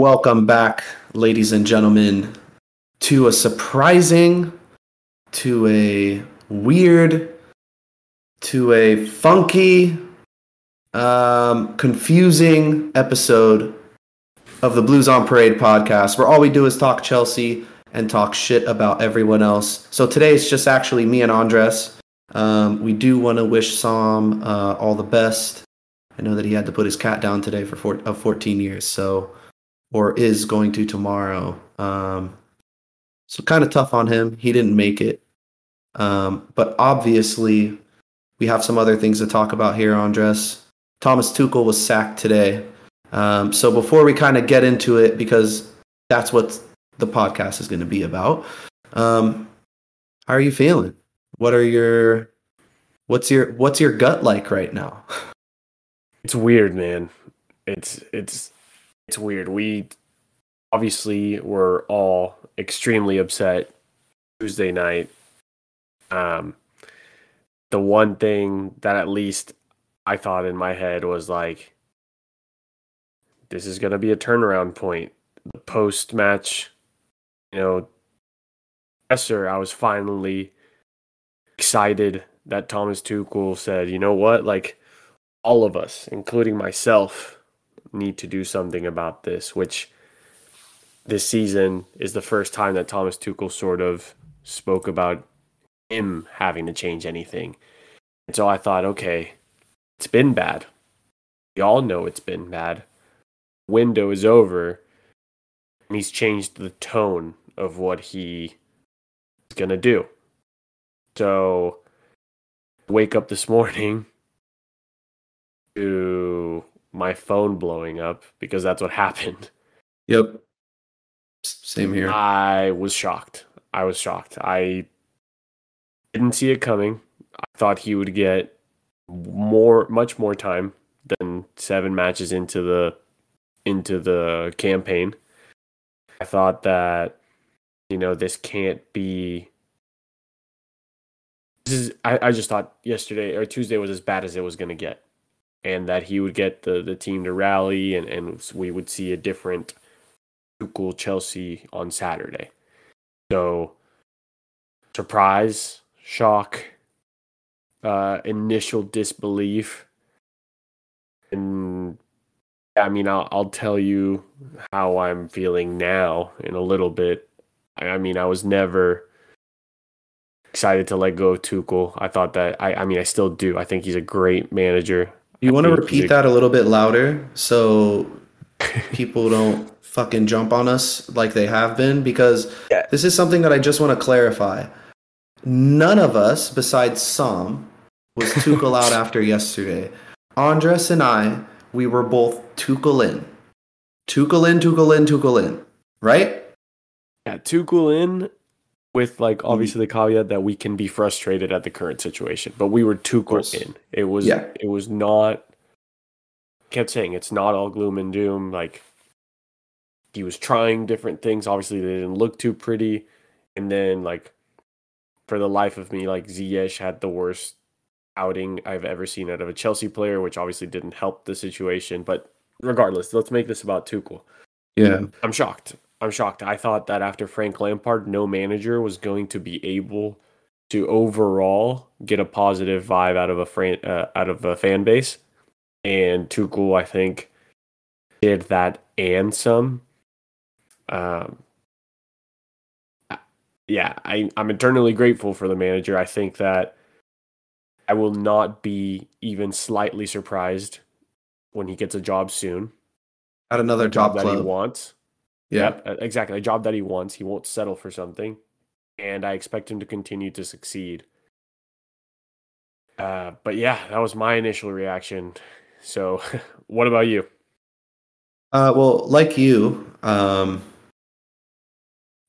Welcome back, ladies and gentlemen, to a surprising, to a weird, to a funky, um, confusing episode of the Blues on Parade podcast, where all we do is talk Chelsea and talk shit about everyone else. So today it's just actually me and Andres. Um, we do want to wish Sam uh, all the best. I know that he had to put his cat down today for four, uh, 14 years, so or is going to tomorrow. Um, so kind of tough on him. He didn't make it. Um, but obviously, we have some other things to talk about here, Andres. Thomas Tuchel was sacked today. Um, so before we kind of get into it, because that's what the podcast is going to be about. Um, how are you feeling? What are your what's your what's your gut like right now? It's weird, man. It's it's it's weird. We obviously were all extremely upset Tuesday night. Um, the one thing that at least I thought in my head was like, this is going to be a turnaround point. The post match, you know, presser, I was finally excited that Thomas Tuchel said, you know what, like all of us, including myself, need to do something about this, which this season is the first time that Thomas Tuchel sort of spoke about him having to change anything. And so I thought, okay, it's been bad. We all know it's been bad. Window is over. And he's changed the tone of what he is going to do. So, wake up this morning to my phone blowing up because that's what happened. Yep. Same here. I was shocked. I was shocked. I didn't see it coming. I thought he would get more much more time than 7 matches into the into the campaign. I thought that you know this can't be this is I, I just thought yesterday or Tuesday was as bad as it was gonna get and that he would get the, the team to rally and, and we would see a different Tuchel Chelsea on Saturday. So surprise, shock, uh, initial disbelief, and I mean I'll I'll tell you how I'm feeling now in a little bit. I, I mean I was never excited to let go of Tuchel. I thought that I I mean I still do. I think he's a great manager. You want to repeat that a little bit louder so people don't fucking jump on us like they have been because Yeah. this is something that I just want to clarify. None of us, besides Sam, was Tuchel out after yesterday. Andres and I, we were both Tuchel in. Tuchel in, Tuchel in, Tuchel in. Right? Yeah, Tuchel in with Mm-hmm. like obviously the caveat that we can be frustrated at the current situation, but we were course. Tuchel in. It was Yeah. it was not kept saying it's not all gloom and doom. Like he was trying different things. Obviously, they didn't look too pretty, and then like for the life of me, like Ziyech had the worst outing I've ever seen out of a Chelsea player, which obviously didn't help the situation. But regardless, let's make this about Tuchel. Yeah. I'm shocked. I'm shocked. I thought that after Frank Lampard, no manager was going to be able to overall get a positive vibe out of a fran- uh, out of a fan base, and Tuchel, I think, did that and some. Um, yeah, I, I'm eternally grateful for the manager. I think that I will not be even slightly surprised when he gets a job soon. At another job top that he wants. Yeah. Yep, exactly. A job that he wants. He won't settle for something, and I expect him to continue to succeed. Uh, but yeah, that was my initial reaction. So, what about you? Uh, well, like you, um,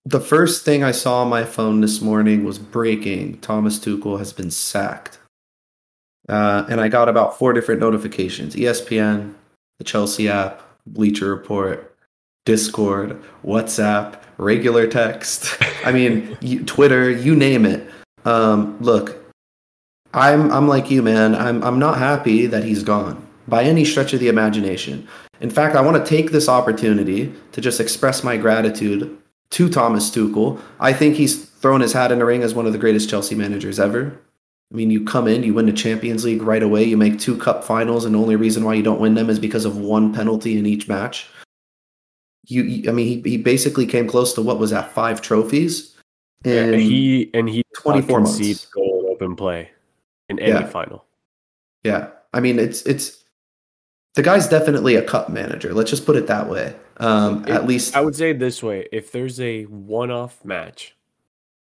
the first thing I saw on my phone this morning was breaking. Thomas Tuchel has been sacked. Uh, and I got about four different notifications ESPN, the Chelsea app, Bleacher Report, Discord, WhatsApp, regular text. I mean, Twitter, you name it. Um, look, I'm I'm like you, man. I'm I'm not happy that he's gone. by any stretch of the imagination. In fact, I want to take this opportunity to just express my gratitude to Thomas Tuchel. I think he's thrown his hat in the ring as one of the greatest Chelsea managers ever. I mean, you come in, you win the Champions League right away, you make two cup finals, and the only reason why you don't win them is because of one penalty in each match. You, I mean, he, he basically came close to what was that five trophies, and he and he twenty four months goal open play in any yeah. final. Yeah, I mean, it's it's the guy's definitely a cup manager. Let's just put it that way. Um, it, at least I would say this way: if there's a one-off match,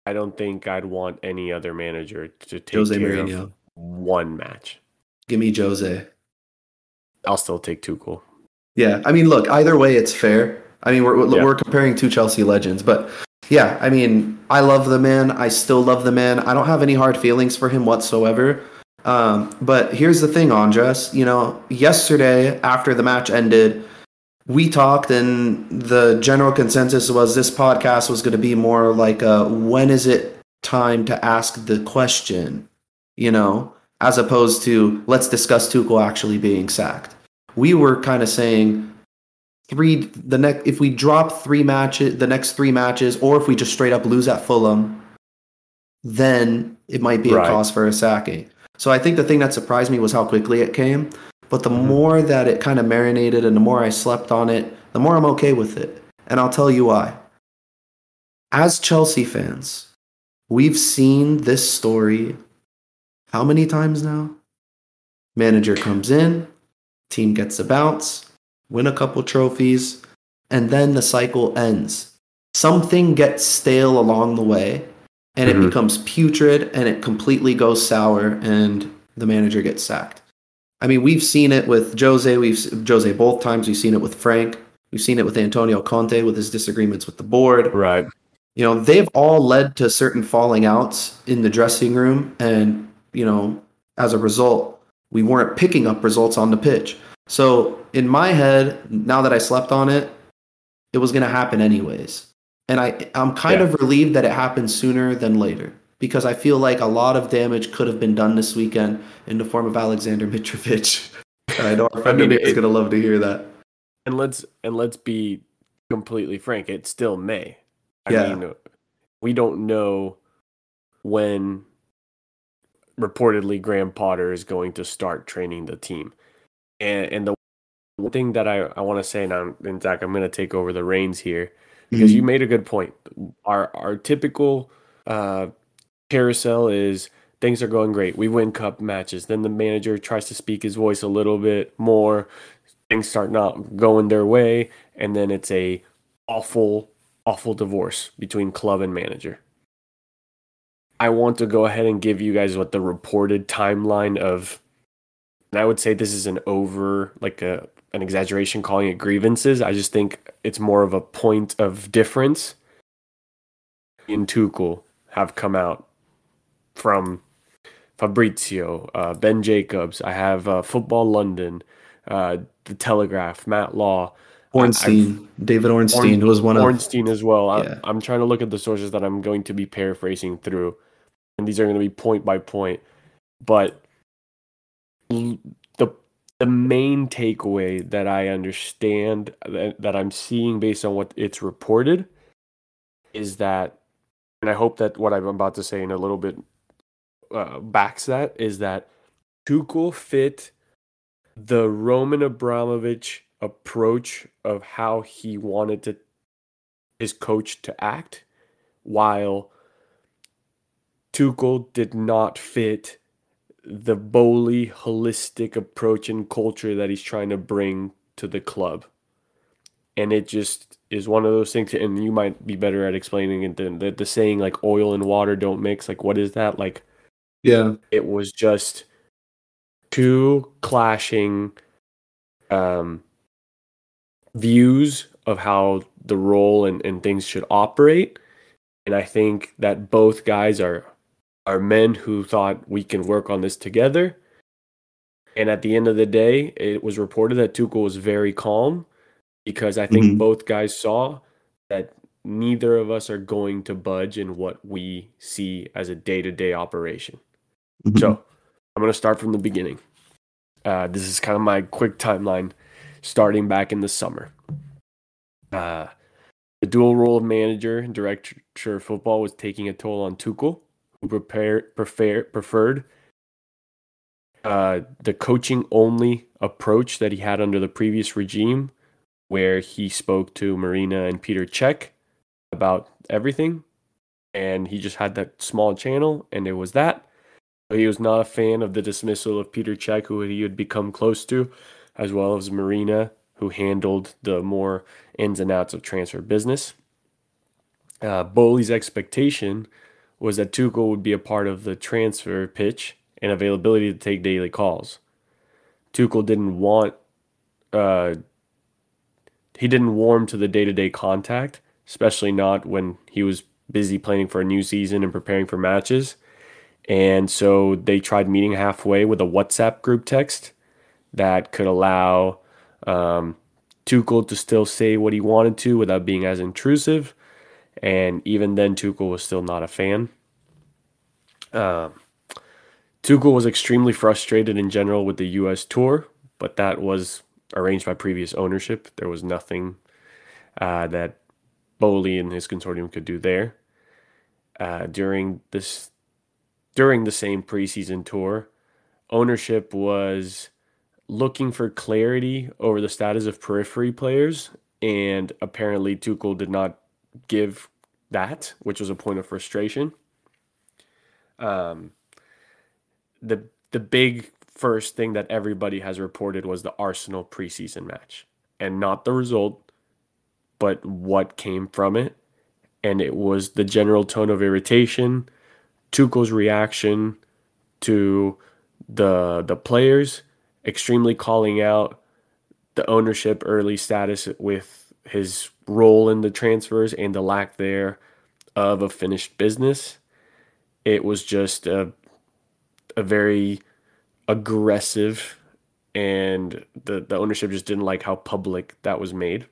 I don't think I'd want any other manager to take Jose care Mourinho. of one match. Give me Jose. I'll still take Tuchel. Yeah, I mean, look, either way, it's fair. I mean, we're we're, yeah. we're comparing two Chelsea legends, but yeah, I mean, I love the man. I still love the man. I don't have any hard feelings for him whatsoever. Um, but here's the thing, Andres. You know, yesterday after the match ended, we talked, and the general consensus was this podcast was going to be more like a when is it time to ask the question, you know, as opposed to let's discuss Tuchel actually being sacked. We were kind of saying three the next if we drop three matches the next three matches or if we just straight up lose at Fulham then it might be right. a cause for a sacking. So I think the thing that surprised me was how quickly it came. But the mm-hmm. more that it kind of marinated and the more I slept on it, the more I'm okay with it. And I'll tell you why. As Chelsea fans, we've seen this story how many times now? Manager comes in, team gets a bounce, win a couple trophies, and then the cycle ends. Something gets stale along the way, and mm-hmm. it becomes putrid and it completely goes sour and the manager gets sacked. I mean, we've seen it with Jose, we've Jose both times, we've seen it with Frank, we've seen it with Antonio Conte with his disagreements with the board. Right. You know, they've all led to certain falling outs in the dressing room and, you know, as a result, we weren't picking up results on the pitch. So, in my head, now that I slept on it, it was going to happen anyways and I I'm kind yeah. of relieved that it happened sooner than later because I feel like a lot of damage could have been done this weekend in the form of Alexander Mitrovic. I know our friend I mean, is gonna love to hear that. And let's and let's be completely frank. It's still May. I yeah. mean, we don't know when reportedly Graham Potter is going to start training the team. And and the one thing that I, I want to say now, and Zach, I'm going to take over the reins here because mm-hmm. you made a good point. Our our typical uh, carousel is things are going great. We win cup matches. Then the manager tries to speak his voice a little bit more. Things start not going their way, and then it's a awful, awful divorce between club and manager. I want to go ahead and give you guys what the reported timeline of and I would say this is an over like a an exaggeration calling it grievances. I just think it's more of a point of difference. In Tuchel have come out from Fabrizio, uh, Ben Jacobs. I have uh, Football London, uh, The Telegraph, Matt Law. Ornstein, I've, David Ornstein, who was one Ornstein of Ornstein as well. Yeah. I'm trying to look at the sources that I'm going to be paraphrasing through, and these are going to be point by point. But the the main takeaway that I understand that, that I'm seeing based on what it's reported is that, and I hope that what I'm about to say in a little bit uh, backs that is that Tuchel fit the Roman Abramovich approach of how he wanted to his coach to act, while Tuchel did not fit the Boehly holistic approach and culture that he's trying to bring to the club. And it just is one of those things, and you might be better at explaining it than the, the saying like oil and water don't mix. Like, what is that? Like, yeah, it was just two clashing um, views of how the role and, and things should operate. And I think that both guys are are men who thought we can work on this together. And at the end of the day, it was reported that Tuchel was very calm because I think mm-hmm. both guys saw that neither of us are going to budge in what we see as a day to day operation. Mm-hmm. So I'm going to start from the beginning. Uh, this is kind of my quick timeline starting back in the summer. Uh, the dual role of manager and director of football was taking a toll on Tuchel, prepared, prefer, preferred uh, the coaching only approach that he had under the previous regime, where he spoke to Marina and Peter Cech about everything. And he just had that small channel, and it was that. But he was not a fan of the dismissal of Peter Cech, who he had become close to, as well as Marina, who handled the more ins and outs of transfer business. Uh, Boehly's expectation was that Tuchel would be a part of the transfer pitch and availability to take daily calls. Tuchel didn't want, uh, he didn't warm to the day to day contact, especially not when he was busy planning for a new season and preparing for matches. And so they tried meeting halfway with a WhatsApp group text that could allow um, Tuchel to still say what he wanted to without being as intrusive. And even then, Tuchel was still not a fan. Um, Tuchel was extremely frustrated in general with the U.S. tour, but that was arranged by previous ownership. There was nothing uh, that Boehly and his consortium could do there. Uh, during this, during the same preseason tour, ownership was looking for clarity over the status of periphery players, and apparently Tuchel did not give that, which was a point of frustration. Um, the the big first thing that everybody has reported was the Arsenal preseason match, and not the result, but what came from it, and it was the general tone of irritation, Tuchel's reaction to the the players extremely calling out the ownership early status with his role in the transfers and the lack there of a finished business. It was just a a very aggressive and the the ownership just didn't like how public that was made.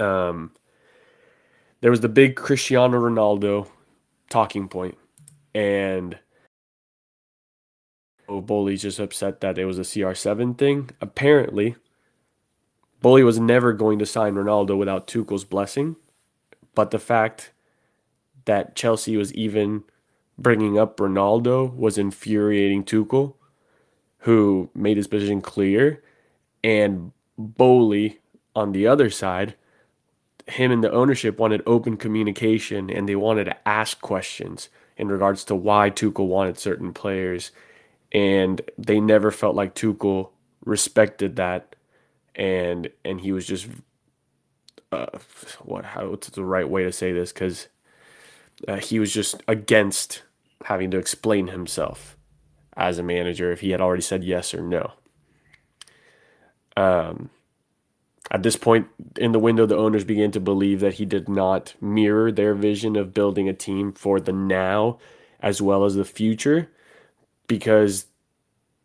Um there was the big Cristiano Ronaldo talking point and Boehly's just upset that it was a CR7 thing. Apparently, Boehly was never going to sign Ronaldo without Tuchel's blessing, but the fact that Chelsea was even bringing up Ronaldo was infuriating Tuchel, who made his position clear, and Boehly on the other side, him and the ownership wanted open communication and they wanted to ask questions in regards to why Tuchel wanted certain players, and they never felt like Tuchel respected that, and and he was just uh, what how what's the right way to say this because uh, he was just against having to explain himself as a manager if he had already said yes or no. Um, at this point in the window, the owners began to believe that he did not mirror their vision of building a team for the now as well as the future because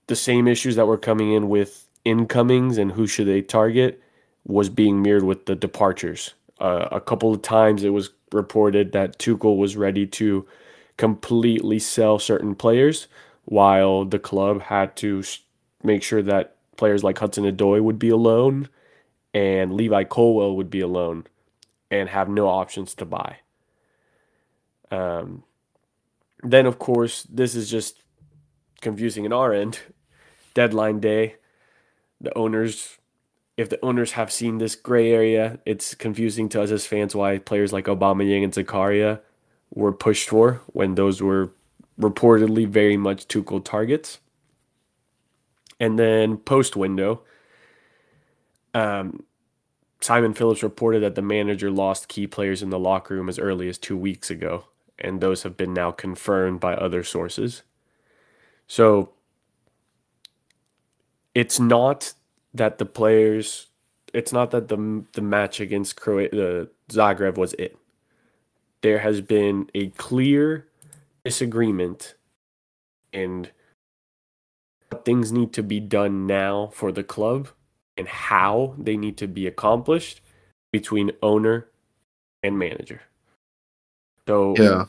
the same issues that were coming in with incomings and who should they target was being mirrored with the departures. Uh, a couple of times it was reported that Tuchel was ready to completely sell certain players, while the club had to make sure that players like Hudson Odoi would be alone and Levi Colwill would be alone and have no options to buy. Um, then, of course, this is just confusing in our end. Deadline day, the owners, if the owners have seen this gray area, it's confusing to us as fans why players like Aubameyang and Zakaria were pushed for when those were reportedly very much Tuchel targets. And then post window, um, Simon Phillips reported that the manager lost key players in the locker room as early as two weeks ago, and those have been now confirmed by other sources. So it's not that the players, it's not that the the match against Croatia, the uh, Zagreb was it there has been a clear disagreement and things need to be done now for the club and how they need to be accomplished between owner and manager. So yeah,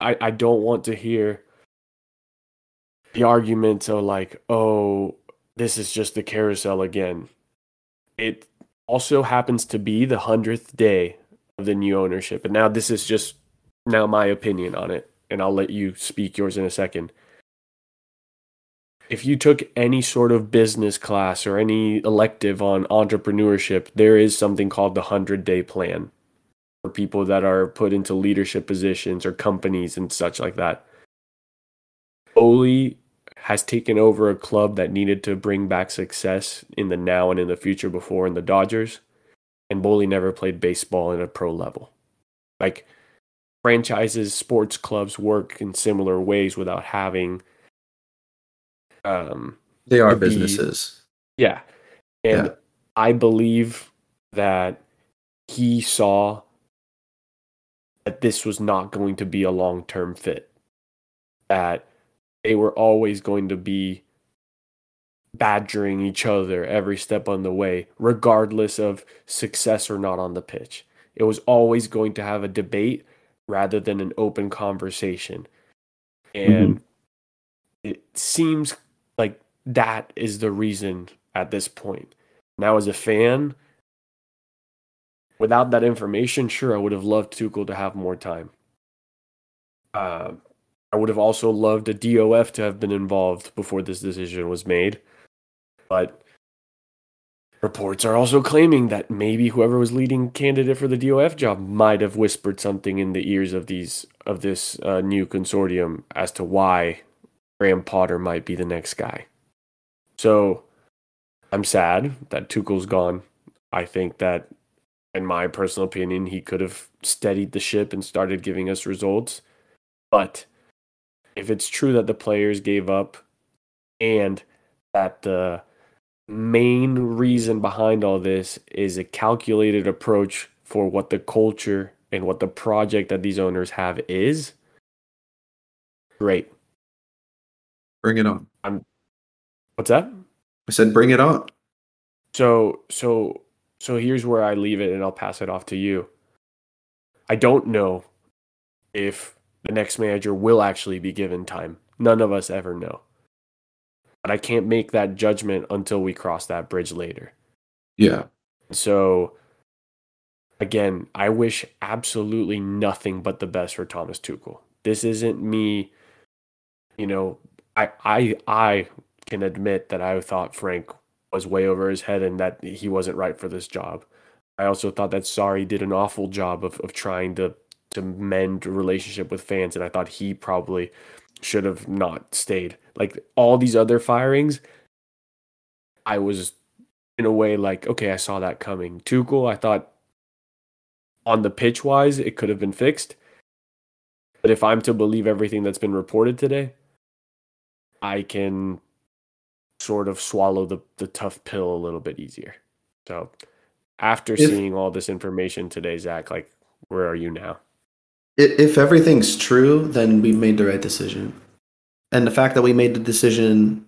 I, I don't want to hear the arguments are like, oh, this is just the carousel again. It also happens to be the hundredth day of the new ownership, and now this is just now my opinion on it, and I'll let you speak yours in a second. If you took any sort of business class or any elective on entrepreneurship, there is something called the 100 day plan for people that are put into leadership positions or companies and such like that. Boehly has taken over a club that needed to bring back success in the now and in the future before in the Dodgers. And Boehly never played baseball in a pro level. Like franchises, sports clubs work in similar ways without having um They are be- businesses. yeah. And Yeah. I believe that he saw that this was not going to be a long term fit. That they were always going to be badgering each other every step on the way, regardless of success or not on the pitch. It was always going to have a debate rather than an open conversation. And it seems like that is the reason at this point. Now, as a fan, without that information, sure, I would have loved Tuchel to have more time. Uh, I would have also loved a DOF to have been involved before this decision was made. But reports are also claiming that maybe whoever was leading candidate for the DOF job might have whispered something in the ears of these of this uh, new consortium as to why Graham Potter might be the next guy. So I'm sad that Tuchel's gone. I think that, in my personal opinion, he could have steadied the ship and started giving us results. But if it's true that the players gave up and that the main reason behind all this is a calculated approach for what the culture and what the project that these owners have is, great. Bring it on. i'm What's that? I said, bring it on. So so so here's where I leave it and I'll pass it off to you. I don't know if the next manager will actually be given time. None of us ever know. But I can't make that judgment until we cross that bridge later. Yeah. So again, I wish absolutely nothing but the best for Thomas Tuchel. This isn't me, you know, I I I can admit that I thought Frank was way over his head and that he wasn't right for this job. I also thought that Sarri did an awful job of, of trying to to mend relationship with fans and I thought he probably should have not stayed. Like all these other firings, I was in a way like, okay, I saw that coming. Tuchel, I thought on the pitch wise, it could have been fixed. But if I'm to believe everything that's been reported today, I can sort of swallow the, the tough pill a little bit easier. So after If- seeing all this information today, Zach, like where are you now? If everything's true, then we made the right decision. And the fact that we made the decision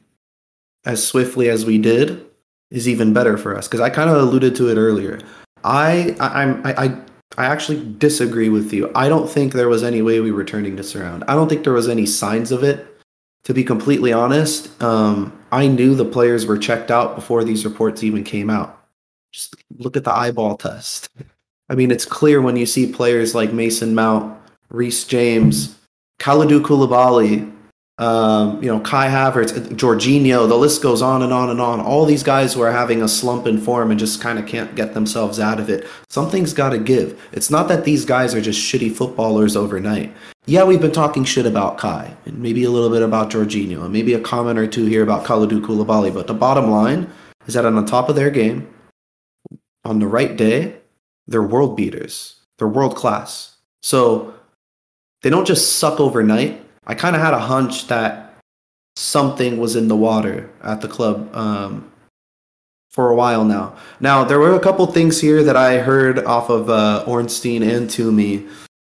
as swiftly as we did is even better for us because I kind of alluded to it earlier. I, I I'm I, I I actually disagree with you. I don't think there was any way we were turning this around. I don't think there was any signs of it. To be completely honest, um, I knew the players were checked out before these reports even came out. Just look at the eyeball test. I mean, it's clear when you see players like Mason Mount, Reece James, Kalidou Koulibaly, um, you know, Kai Havertz, Jorginho, the list goes on and on and on. All these guys who are having a slump in form and just kind of can't get themselves out of it. Something's got to give. It's not that these guys are just shitty footballers overnight. Yeah, we've been talking shit about Kai and maybe a little bit about Jorginho and maybe a comment or two here about Kalidou Koulibaly, but the bottom line is that on the top of their game, on the right day, they're world beaters. They're world class. So they don't just suck overnight. I kind of had a hunch that something was in the water at the club um, for a while now. Now there were a couple things here that I heard off of uh, Ornstein and Toomey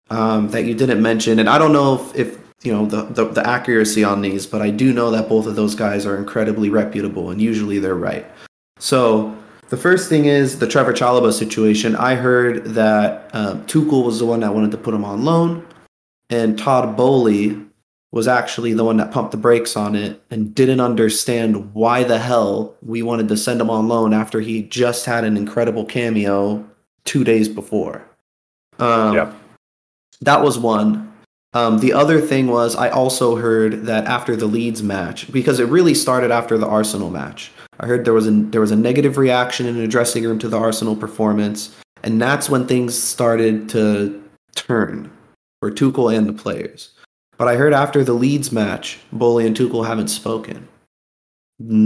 um, that you didn't mention, and I don't know if, if you know the, the the accuracy on these, but I do know that both of those guys are incredibly reputable, and usually they're right. So the first thing is the Trevoh Chalobah situation. I heard that um, Tuchel was the one that wanted to put him on loan, and Todd Boehly was actually the one that pumped the brakes on it and didn't understand why the hell we wanted to send him on loan after he just had an incredible cameo two days before. Um, Yep. That was one. Um, the other thing was I also heard that after the Leeds match, because it really started after the Arsenal match. I heard there was a there was a negative reaction in the dressing room to the Arsenal performance, and that's when things started to turn for Tuchel and the players. But I heard after the Leeds match, Boehly and Tuchel haven't spoken.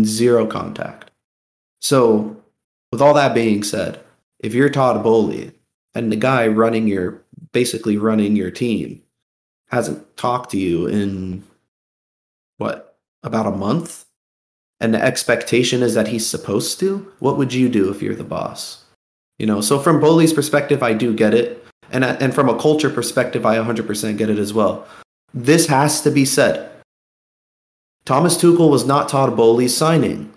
Zero contact. So, with all that being said, if you're Todd Boehly and the guy running your basically running your team hasn't talked to you in what about a month and the expectation is that he's supposed to what would you do if you're the boss you know so from Boehly's perspective I do get it and uh, and from a culture perspective I 100% get it as well this has to be said Thomas Tuchel was not Todd Boehly's signing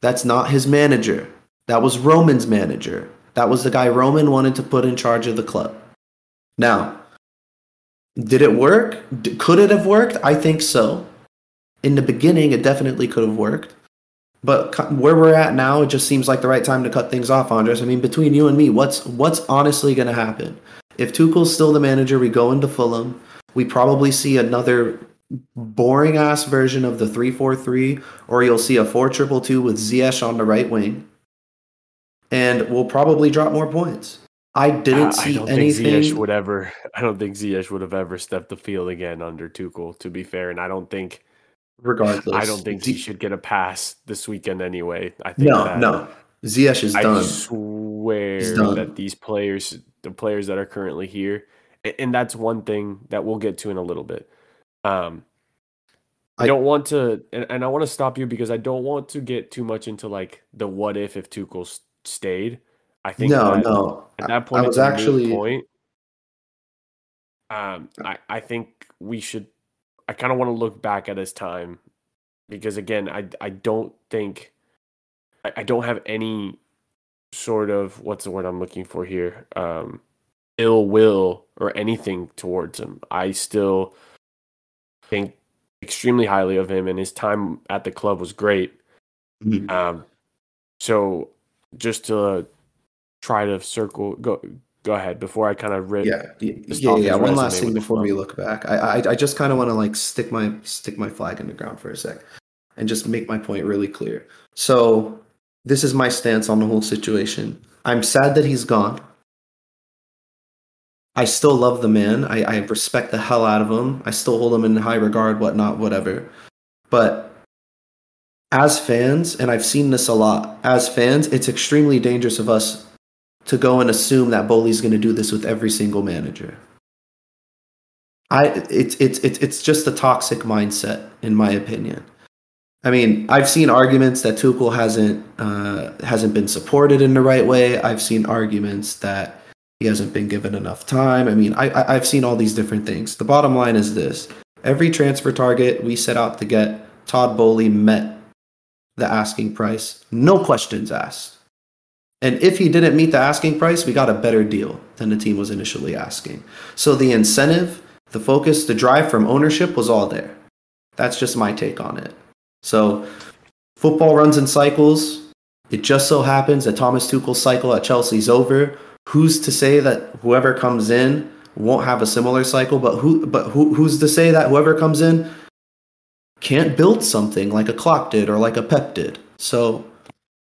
that's not his manager that was Roman's manager that was the guy Roman wanted to put in charge of the club now did it work? D- could it have worked? I think so. In the beginning, it definitely could have worked. But where we're at now, it just seems like the right time to cut things off, Andres. I mean, between you and me, what's what's honestly going to happen? If Tuchel's still the manager, we go into Fulham. We probably see another boring ass version of the three four three, or you'll see a four triple two with Ziyech on the right wing, and we'll probably drop more points. I didn't I see don't anything. think Ziyech would ever. I don't think Ziyech would have ever stepped the field again under Tuchel. To be fair, and I don't think. Regardless, I don't think he should get a pass this weekend anyway. I think No, that, no. Ziyech is I done. I swear that these players, the players that are currently here, and that's one thing that we'll get to in a little bit. Um, I I- don't want to, and, and I want to stop you because I don't want to get too much into like the what if if Tuchel stayed. I think No, that no. at that point I was actually point. Um, I I think we should. I kind of want to look back at his time because again, I I don't think I, I don't have any sort of what's the word I'm looking for here um ill will or anything towards him. I still think extremely highly of him and his time at the club was great. Mhm. Um so just to try to circle go go ahead before I kind of rip yeah, yeah, yeah. One last thing before we look back. I, I, I just kind of want to like stick my stick my flag in the ground for a sec, and just make my point really clear. So, this is my stance on the whole situation. I'm sad that he's gone. I still love the man. I, I respect the hell out of him. I still hold him in high regard, whatnot, whatever. But as fans, and I've seen this a lot, as fans, it's extremely dangerous of us to go and assume that Boehly's going to do this with every single manager. I it's it's it's it's just a toxic mindset, in my opinion. I mean, I've seen arguments that Tuchel hasn't uh, hasn't been supported in the right way. I've seen arguments that he hasn't been given enough time. I mean, I, I I've seen all these different things. The bottom line is this: every transfer target we set out to get, Todd Boehly met the asking price, no questions asked. And if he didn't meet the asking price, we got a better deal than the team was initially asking. So the incentive, the focus, the drive from ownership was all there. That's just my take on it. So football runs in cycles. It just so happens that Thomas Tuchel's cycle at Chelsea's over. Who's to say that whoever comes in won't have a similar cycle? But who? But who? Who's to say that whoever comes in can't build something like a Klopp did or like a Pep did? So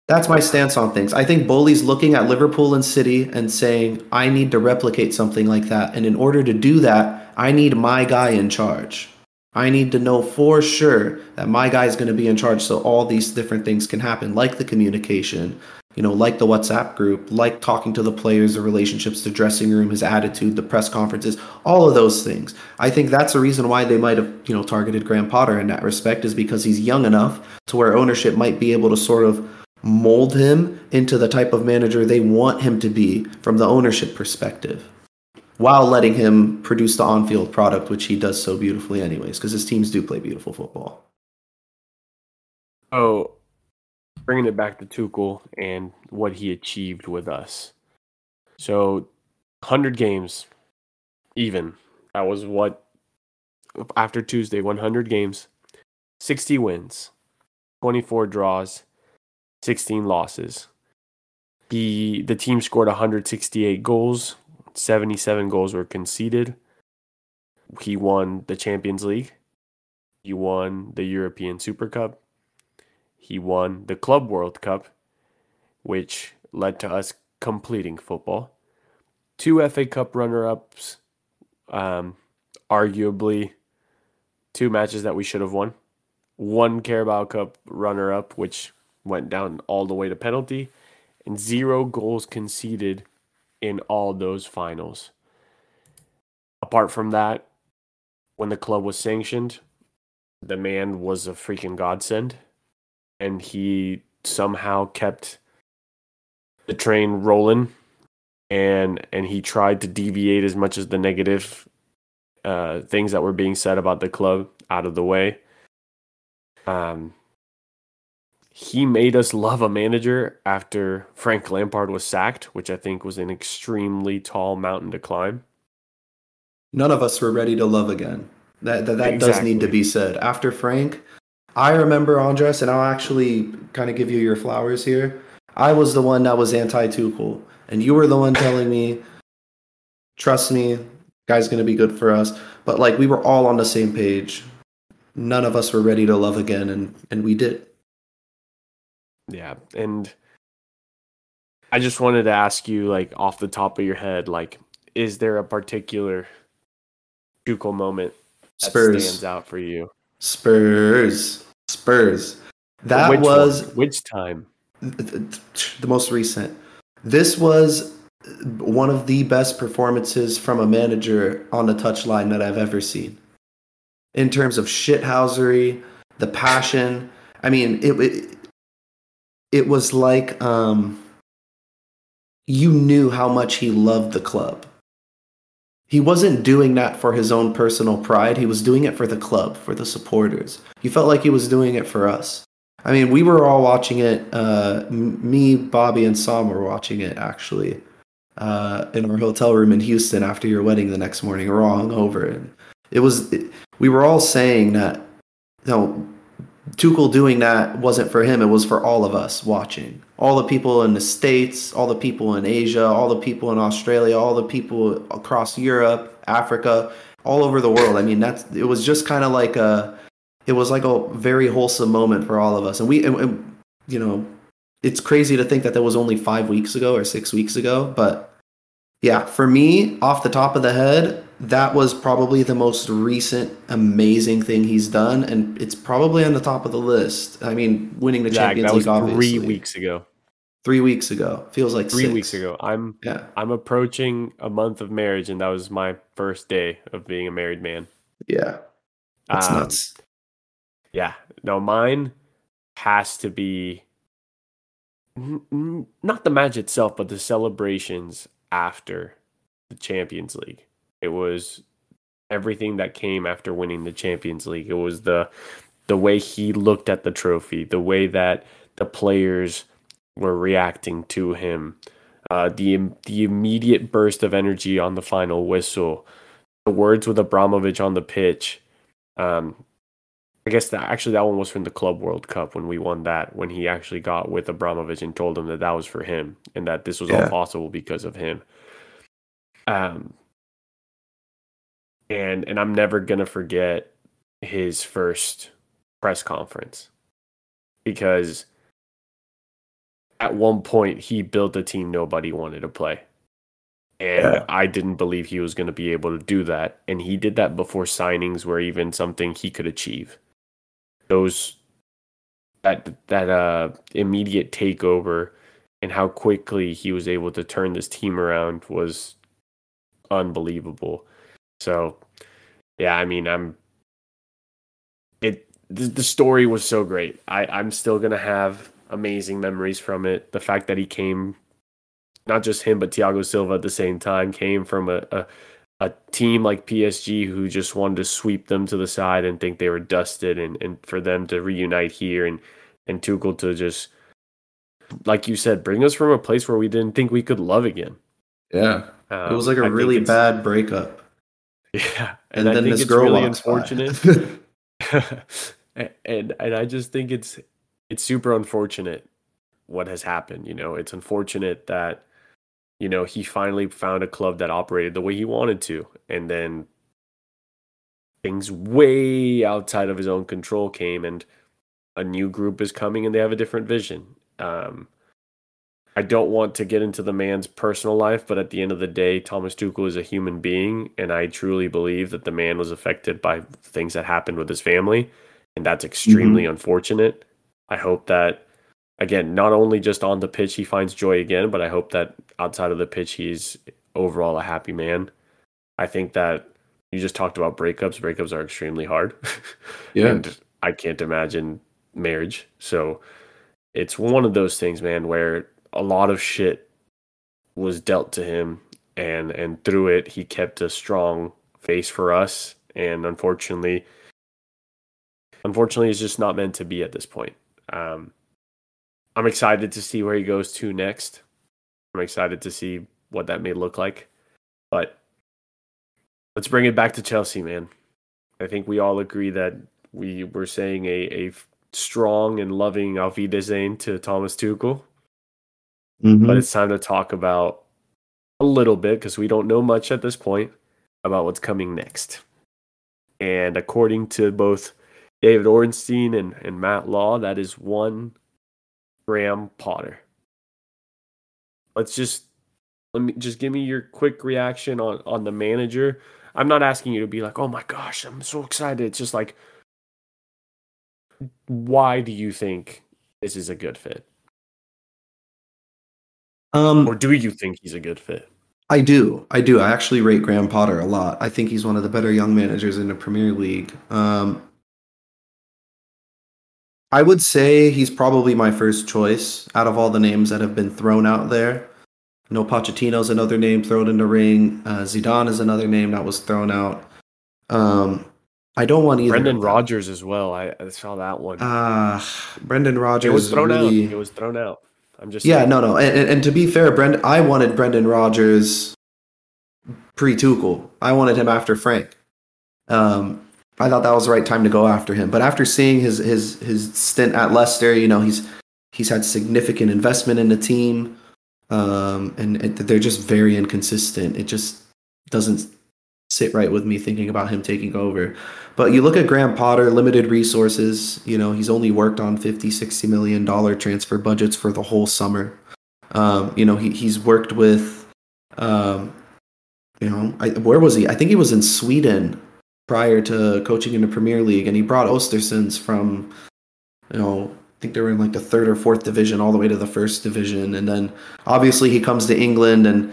that's my stance on things. I think Boehly's looking at Liverpool and City and saying, I need to replicate something like that. And in order to do that, I need my guy in charge. I need to know for sure that my guy is going to be in charge so all these different things can happen, like the communication, you know, like the WhatsApp group, like talking to the players, the relationships, the dressing room, his attitude, the press conferences, all of those things. I think that's the reason why they might have, you know, targeted Graham Potter in that respect is because he's young enough to where ownership might be able to sort of mold him into the type of manager they want him to be from the ownership perspective while letting him produce the on-field product which he does so beautifully anyways because his teams do play beautiful football Oh, bringing it back to Tuchel and what he achieved with us. So, 100 games, even. That was what after Tuesday, 100 games, 60 wins, 24 draws, 16 losses. He the team scored 168 goals, 77 goals were conceded. He won the Champions League. He won the European Super Cup. He won the Club World Cup, which led to us completing football. Two FA Cup runner ups, um, arguably two matches that we should have won. One Carabao Cup runner up, which went down all the way to penalty, and zero goals conceded in all those finals. Apart from that, when the club was sanctioned, the man was a freaking godsend, and he somehow kept the train rolling, and and he tried to deviate as much as the negative uh, things that were being said about the club out of the way. Um, he made us love a manager after Frank Lampard was sacked, which I think was an extremely tall mountain to climb. None of us were ready to love again. That that, that exactly. does need to be said. After Frank, I remember Andres, and I'll actually kind of give you your flowers here. I was the one that was anti Tuchel, and you were the one telling me, "Trust me, guy's going to be good for us." But like we were all on the same page. None of us were ready to love again, and and we did. Yeah, and I just wanted to ask you, like off the top of your head, like, is there a particular Tuchel moment that Spurs stands out for you? Spurs, Spurs. That which was one? which time? The most recent. This was one of the best performances from a manager on the touchline that I've ever seen. In terms of shithousery, the passion. I mean, it, it it was like um, you knew how much he loved the club. He wasn't doing that for his own personal pride. He was doing it for the club, for the supporters. He felt like he was doing it for us. I mean, we were all watching it. Uh, me, Bobby, and Sam were watching it actually uh, in our hotel room in Houston after your wedding the next morning. We're all hungover, and it was. It, we were all saying that, you know, Tuchel doing that wasn't for him, it was for all of us watching. All the people in the States, all the people in Asia, all the people in Australia, all the people across Europe, Africa, all over the world. I mean, that's it was just kind of like a it was like a very wholesome moment for all of us. And we and, and, you know, it's crazy to think that that was only 5 weeks ago or 6 weeks ago, but yeah, for me, off the top of the head, that was probably the most recent amazing thing he's done, and it's probably on the top of the list. I mean, winning the Jack, Champions League, obviously. Three weeks ago. Three weeks ago feels like three six. weeks ago. I'm yeah. I'm approaching a month of marriage, and that was my first day of being a married man. Yeah, that's um, nuts. Yeah, no, mine has to be not the match itself, but the celebrations after the Champions League. It was everything that came after winning the Champions League. It was the the way he looked at the trophy, the way that the players were reacting to him, uh, the the immediate burst of energy on the final whistle, the words with Abramovich on the pitch. Um, I guess that actually that one was from the Club World Cup when we won that. When he actually got with Abramovich and told him that that was for him and that this was yeah. all possible because of him. Um, and and I'm never gonna forget his first press conference because at one point he built a team nobody wanted to play. And yeah. I didn't believe he was going to be able to do that. And he did that before signings were even something he could achieve. Those that that uh immediate takeover and how quickly he was able to turn this team around was unbelievable. So, yeah, I mean, I'm it. The, the story was so great. I I'm still gonna have amazing memories from it. The fact that he came, not just him, but Thiago Silva at the same time, came from a, a a team like PSG who just wanted to sweep them to the side and think they were dusted, and, and for them to reunite here and and Tuchel to just, like you said, bring us from a place where we didn't think we could love again. Yeah, um, it was like a I really bad breakup. Yeah, and, I then think this it's girl really walks by. unfortunate. and and I just think it's it's super unfortunate what has happened. You know, it's unfortunate that you know he finally found a club that operated the way he wanted to, and then things way outside of his own control came, and a new group is coming, and they have a different vision. Um, I don't want to get into the man's personal life, but at the end of the day, Thomas Tuchel is a human being, and I truly believe that the man was affected by things that happened with his family, and that's extremely mm-hmm. unfortunate. I hope that, again, not only just on the pitch he finds joy again, but I hope that outside of the pitch he's overall a happy man. I think that you just talked about breakups. Breakups are extremely hard, yeah. and I can't imagine marriage. So it's one of those things, man, where a lot of shit was dealt to him and and through it he kept a strong face for us and unfortunately unfortunately it's just not meant to be at this point. Um i'm excited to see where he goes to next. I'm excited to see what that may look like but let's bring it back to chelsea man. I think we all agree that we were saying a, a strong and loving wiedersehen to thomas tuchel Mhm. but it's time to talk about a little bit because we don't know much at this point about what's coming next. And according to both David Ornstein and, and Matt Law, that is one Graham Potter. Let's just let me just give me your quick reaction on on the manager. I'm not asking you to be like, oh my gosh, I'm so excited. It's just like, why do you think this is a good fit? Um, Or do you think he's a good fit? I do. I do. I actually rate Graham Potter a lot. I think he's one of the better young managers in the Premier League. Um, I would say he's probably my first choice out of all the names that have been thrown out there. I know Pochettino's another name thrown in the ring. Uh, Zidane is another name that was thrown out. Um, I don't want either. Brendan. Rodgers as well. I, I saw that one. Ah, Brendan Rodgers it was thrown really, out. It was thrown out. I'm just Yeah, saying. no, no, and, and, and to be fair, Brendan, I wanted Brendan Rodgers pre Tuchel. I wanted him after Frank. Um, I thought that was the right time to go after him. But after seeing his his his stint at Leicester, you know, he's he's had significant investment in the team, um, and it, they're just very inconsistent. It just doesn't sit right with me thinking about him taking over. But you look at Graham Potter, limited resources, you know, he's only worked on 50, 60 million dollar transfer budgets for the whole summer. Um, you know, he, he's worked with, um, you know, I, where was he? I think he was in Sweden prior to coaching in the Premier League, and he brought Ostersunds from, you know, I think they were in like the third or fourth division all the way to the first division. And then obviously he comes to England, and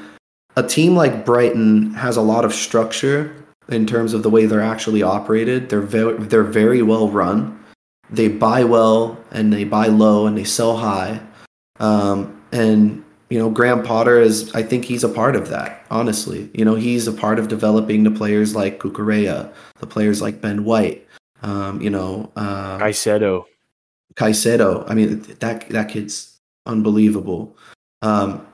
a team like Brighton has a lot of structure in terms of the way they're actually operated. They're very, they're very well run. They buy well and they buy low and they sell high. Um, and you know, Graham Potter is. I think he's a part of that. Honestly, you know, he's a part of developing the players like Cucurella, the players like Ben White. Um, you know, uh, Caicedo. Caicedo. I mean, that that kid's unbelievable. Um,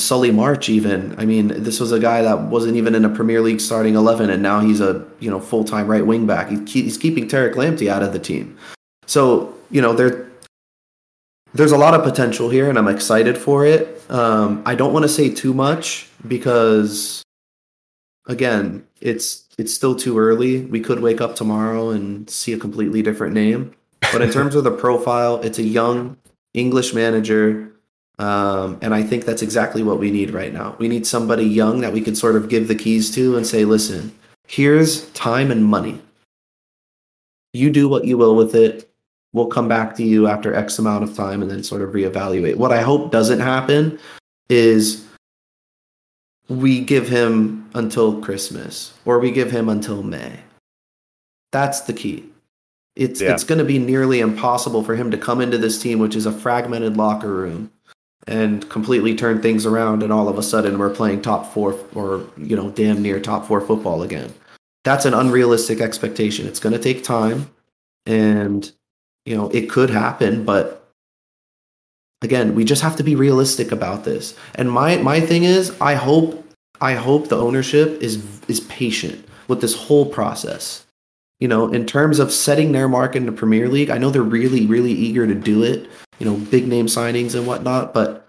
Solly March, even. I mean, this was a guy that wasn't even in a Premier League starting eleven, and now he's a you know full time right wing back. He's keeping Tariq Lamptey out of the team. So you know there there's a lot of potential here, and I'm excited for it. Um, I don't want to say too much because, again, it's it's still too early. We could wake up tomorrow and see a completely different name. But in terms of the profile, it's a young English manager. Um, and I think that's exactly what we need right now. We need somebody young that we can sort of give the keys to and say, listen, here's time and money. You do what you will with it. We'll come back to you after X amount of time and then sort of reevaluate. What I hope doesn't happen is we give him until Christmas or we give him until May. That's the key. It's Yeah. it's going to be nearly impossible for him to come into this team, which is a fragmented locker room, and completely turn things around. And all of a sudden, we're playing top four or you know damn near top four football again. That's an unrealistic expectation. It's going to take time, and you know it could happen, but again, we just have to be realistic about this. And my my thing is, I hope I hope the ownership is is patient. with this whole process. You know, in terms of setting their mark in the Premier League, I know they're really, really eager to do it. You know, big name signings and whatnot, but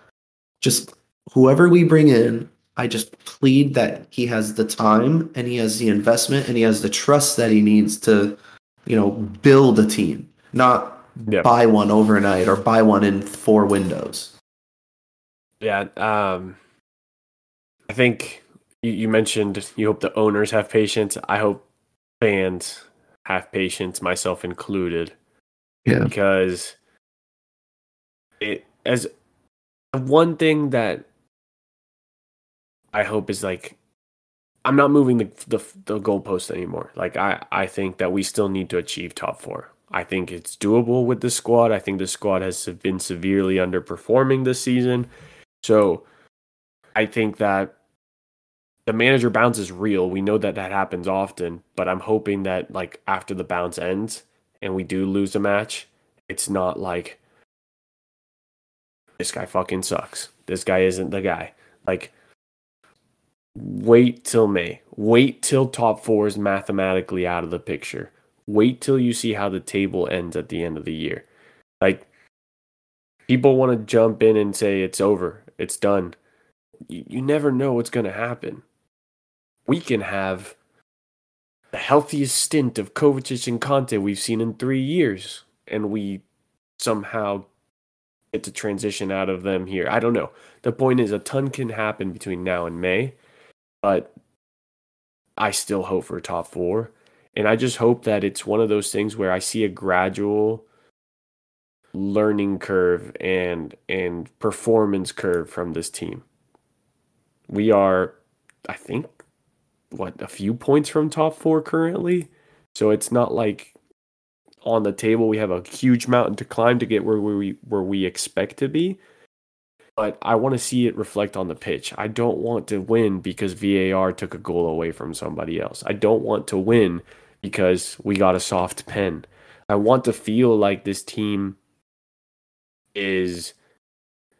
just whoever we bring in, I just plead that he has the time and he has the investment and he has the trust that he needs to, you know, build a team, not buy one overnight or buy one in four windows. Yeah. Um, I think you, you mentioned you hope the owners have patience. I hope fans have patience, myself included, Yeah. because it as one thing that I hope is like I'm not moving the the, the goalpost anymore. Like I I think that we still need to achieve top four. I think it's doable with the squad. I think the squad has been severely underperforming this season. So I think that the manager bounce is real. We know that that happens often, but I'm hoping that like after the bounce ends and we do lose a match, it's not like this guy fucking sucks. This guy isn't the guy. Like wait till May. Wait till top 4 is mathematically out of the picture. Wait till you see how the table ends at the end of the year. Like people want to jump in and say it's over, it's done. You, you never know what's going to happen. We can have the healthiest stint of Kovacic and Kanté we've seen in three years, and we somehow get to transition out of them here. I don't know. The point is, a ton can happen between now and May, but I still hope for a top four. And I just hope that it's one of those things where I see a gradual learning curve and and performance curve from this team. We are, I think, what a few points from top four currently. So it's not like on the table we have a huge mountain to climb to get where we where we expect to be. But I want to see it reflect on the pitch. I don't want to win because VAR took a goal away from somebody else. I don't want to win because we got a soft pen. I want to feel like this team is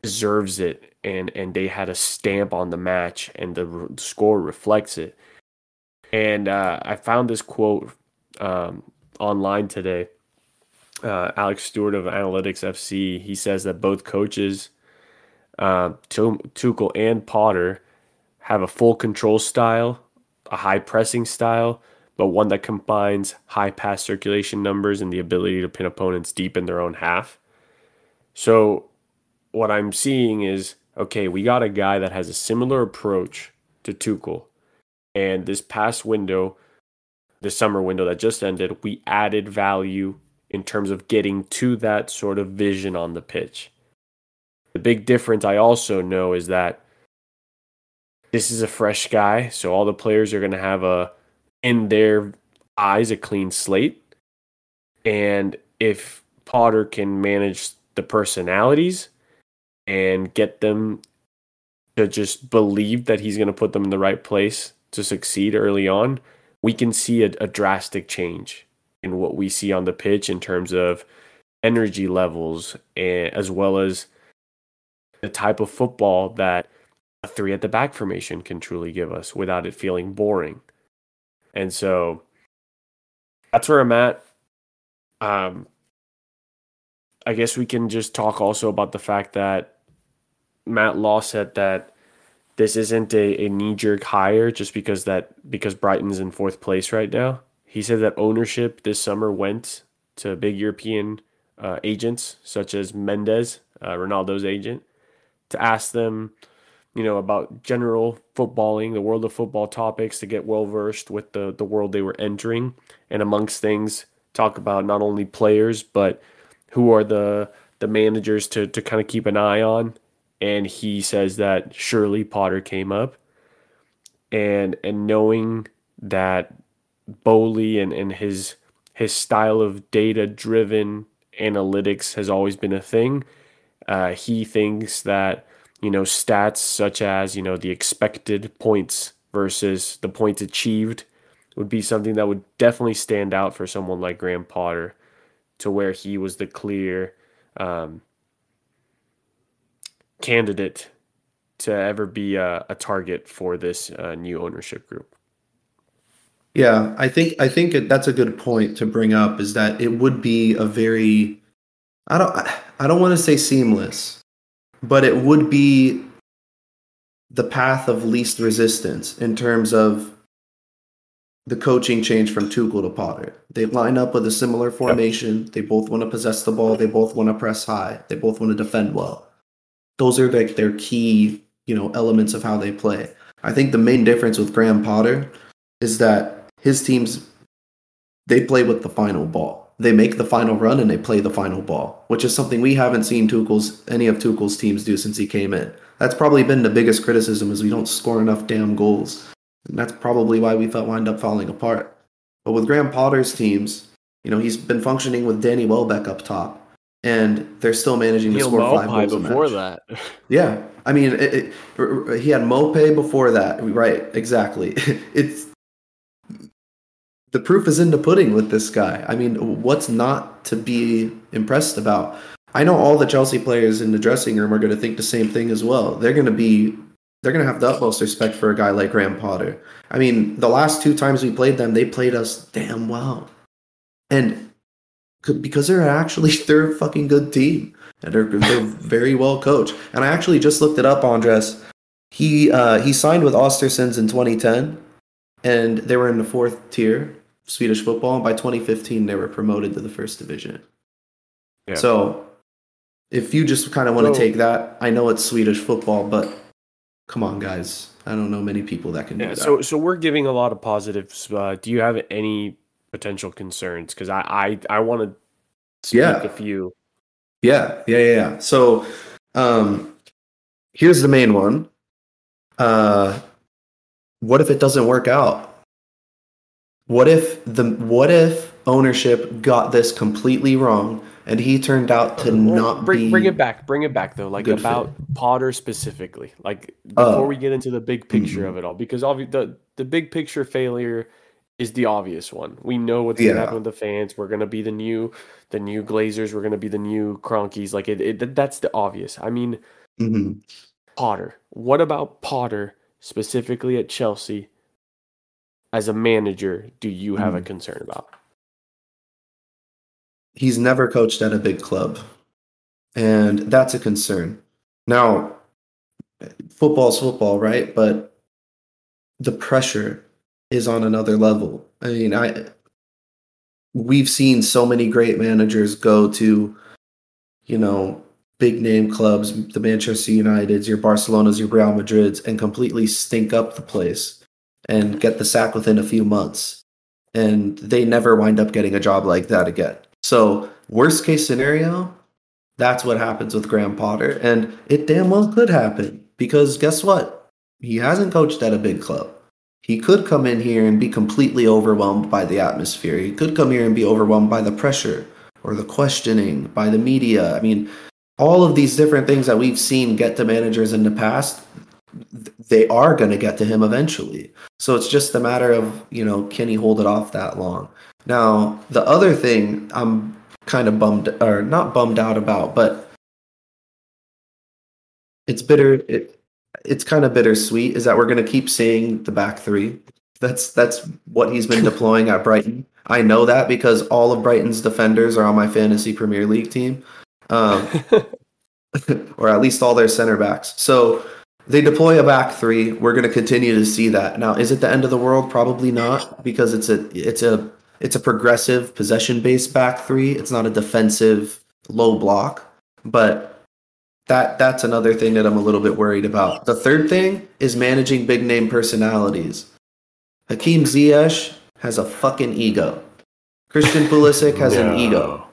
deserves it and and they had a stamp on the match and the score reflects it. And uh, I found this quote um, online today. Uh, Alex Stewart of Analytics FC, he says that both coaches, uh, Tu- Tuchel and Potter, have a full control style, a high pressing style, but one that combines high pass circulation numbers and the ability to pin opponents deep in their own half. So, what I'm seeing is okay, we got a guy that has a similar approach to Tuchel. And this past window, the summer window that just ended, we added value in terms of getting to that sort of vision on the pitch. The big difference I also know is that this is a fresh guy, so all the players are going to have a in their eyes a clean slate. And if Potter can manage the personalities and get them to just believe that he's going to put them in the right place to succeed early on, we can see a, a drastic change in what we see on the pitch in terms of energy levels and as well as the type of football that a three at the back formation can truly give us without it feeling boring. And so that's where I'm at. Um, I guess we can just talk also about the fact that Matt Law said that this isn't a, a knee jerk hire just because that because Brighton's in fourth place right now. He said that ownership this summer went to big European uh, agents such as Mendes, uh, Ronaldo's agent, to ask them, you know, about general footballing, the world of football topics, to get well versed with the the world they were entering, and amongst things, talk about not only players but who are the the managers to to kind of keep an eye on. And he says that surely Potter came up, and and knowing that Boehly and, and his his style of data driven analytics has always been a thing. Uh, he thinks that you know stats such as you know the expected points versus the points achieved would be something that would definitely stand out for someone like Graham Potter, to where he was the clear um, candidate to ever be a, a target for this uh, new ownership group. Yeah, I think I think that's a good point to bring up. Is that it would be a very, I don't I don't want to say seamless, but it would be the path of least resistance in terms of the coaching change from Tuchel to Potter. They line up with a similar formation. They both want to possess the ball. They both want to press high. They both want to defend well. Those are like their key, you know, elements of how they play. I think the main difference with Graham Potter is that his teams they play with the final ball. They make the final run and they play the final ball, which is something we haven't seen Tuchel's any of Tuchel's teams do since he came in. That's probably been the biggest criticism is we don't score enough damn goals. And that's probably why we felt wind up falling apart. But with Graham Potter's teams, you know, he's been functioning with Danny Welbeck up top, and they're still managing to score five goals before that. Yeah, I mean, it, it, he had Maupay before that. Right, exactly. It's the proof is in the pudding with this guy. I mean, what's not to be impressed about? I know all the Chelsea players in the dressing room are going to think the same thing as well. They're going to be they're going to have the utmost respect for a guy like Graham Potter. I mean, the last two times we played them, they played us damn well. And because they're actually they're a fucking good team and they're they're very well coached. And I actually just looked it up, Andres. He uh, he signed with Ostersunds in 2010, and they were in the fourth tier Swedish football. And by 2015, they were promoted to the first division. Yeah. So, if you just kind of want to So- take that, I know it's Swedish football, but come on, guys. I don't know many people that can do Yeah, that. so so we're giving a lot of positives. Uh, do you have any potential concerns? Because I I, I want to speak Yeah. a few. Yeah, yeah, yeah, yeah. So, um, here's the main one. Uh, what if it doesn't work out? What if the what if ownership got this completely wrong and he turned out to Well, not bring be bring it back. Bring it back though. Like about Potter specifically. Like before Oh. we get into the big picture Mhm. of it all, because obvi- the the big picture failure is the obvious one. We know what's gonna happen with the fans. We're gonna be the new the new Glazers. We're gonna be the new Kroenkes. Like it, it that's the obvious. I mean, Mhm. Potter. What about Potter specifically at Chelsea? As a manager, do you have a Mhm. concern about? He's never coached at a big club, and that's a concern. Now, football's football, right? But the pressure is on another level. I mean, I we've seen so many great managers go to, you know, big name clubs, the Manchester Uniteds, your Barcelonas, your Real Madrids, and completely stink up the place and get the sack within a few months. And they never wind up getting a job like that again. So, worst case scenario, that's what happens with Graham Potter. And it damn well could happen because guess what? He hasn't coached at a big club. He could come in here and be completely overwhelmed by the atmosphere. He could come here and be overwhelmed by the pressure or the questioning by the media. I mean, all of these different things that we've seen get to managers in the past, they are going to get to him eventually. So it's just a matter of, you know, can he hold it off that long? Now, the other thing I'm kind of bummed or not bummed out about, but it's bitter it, it's kind of bittersweet is that we're going to keep seeing the back three. That's that's what he's been deploying at Brighton. I know that because all of Brighton's defenders are on my fantasy Premier League team, um, or at least all their center backs. So they deploy a back three. We're going to continue to see that. Now, is it the end of the world? Probably not, because it's a it's a it's a progressive possession based back three. It's not a defensive low block, but that that's another thing that I'm a little bit worried about. The third thing is managing big name personalities. Hakim Ziyech has a fucking ego. Christian Pulisic has an ego.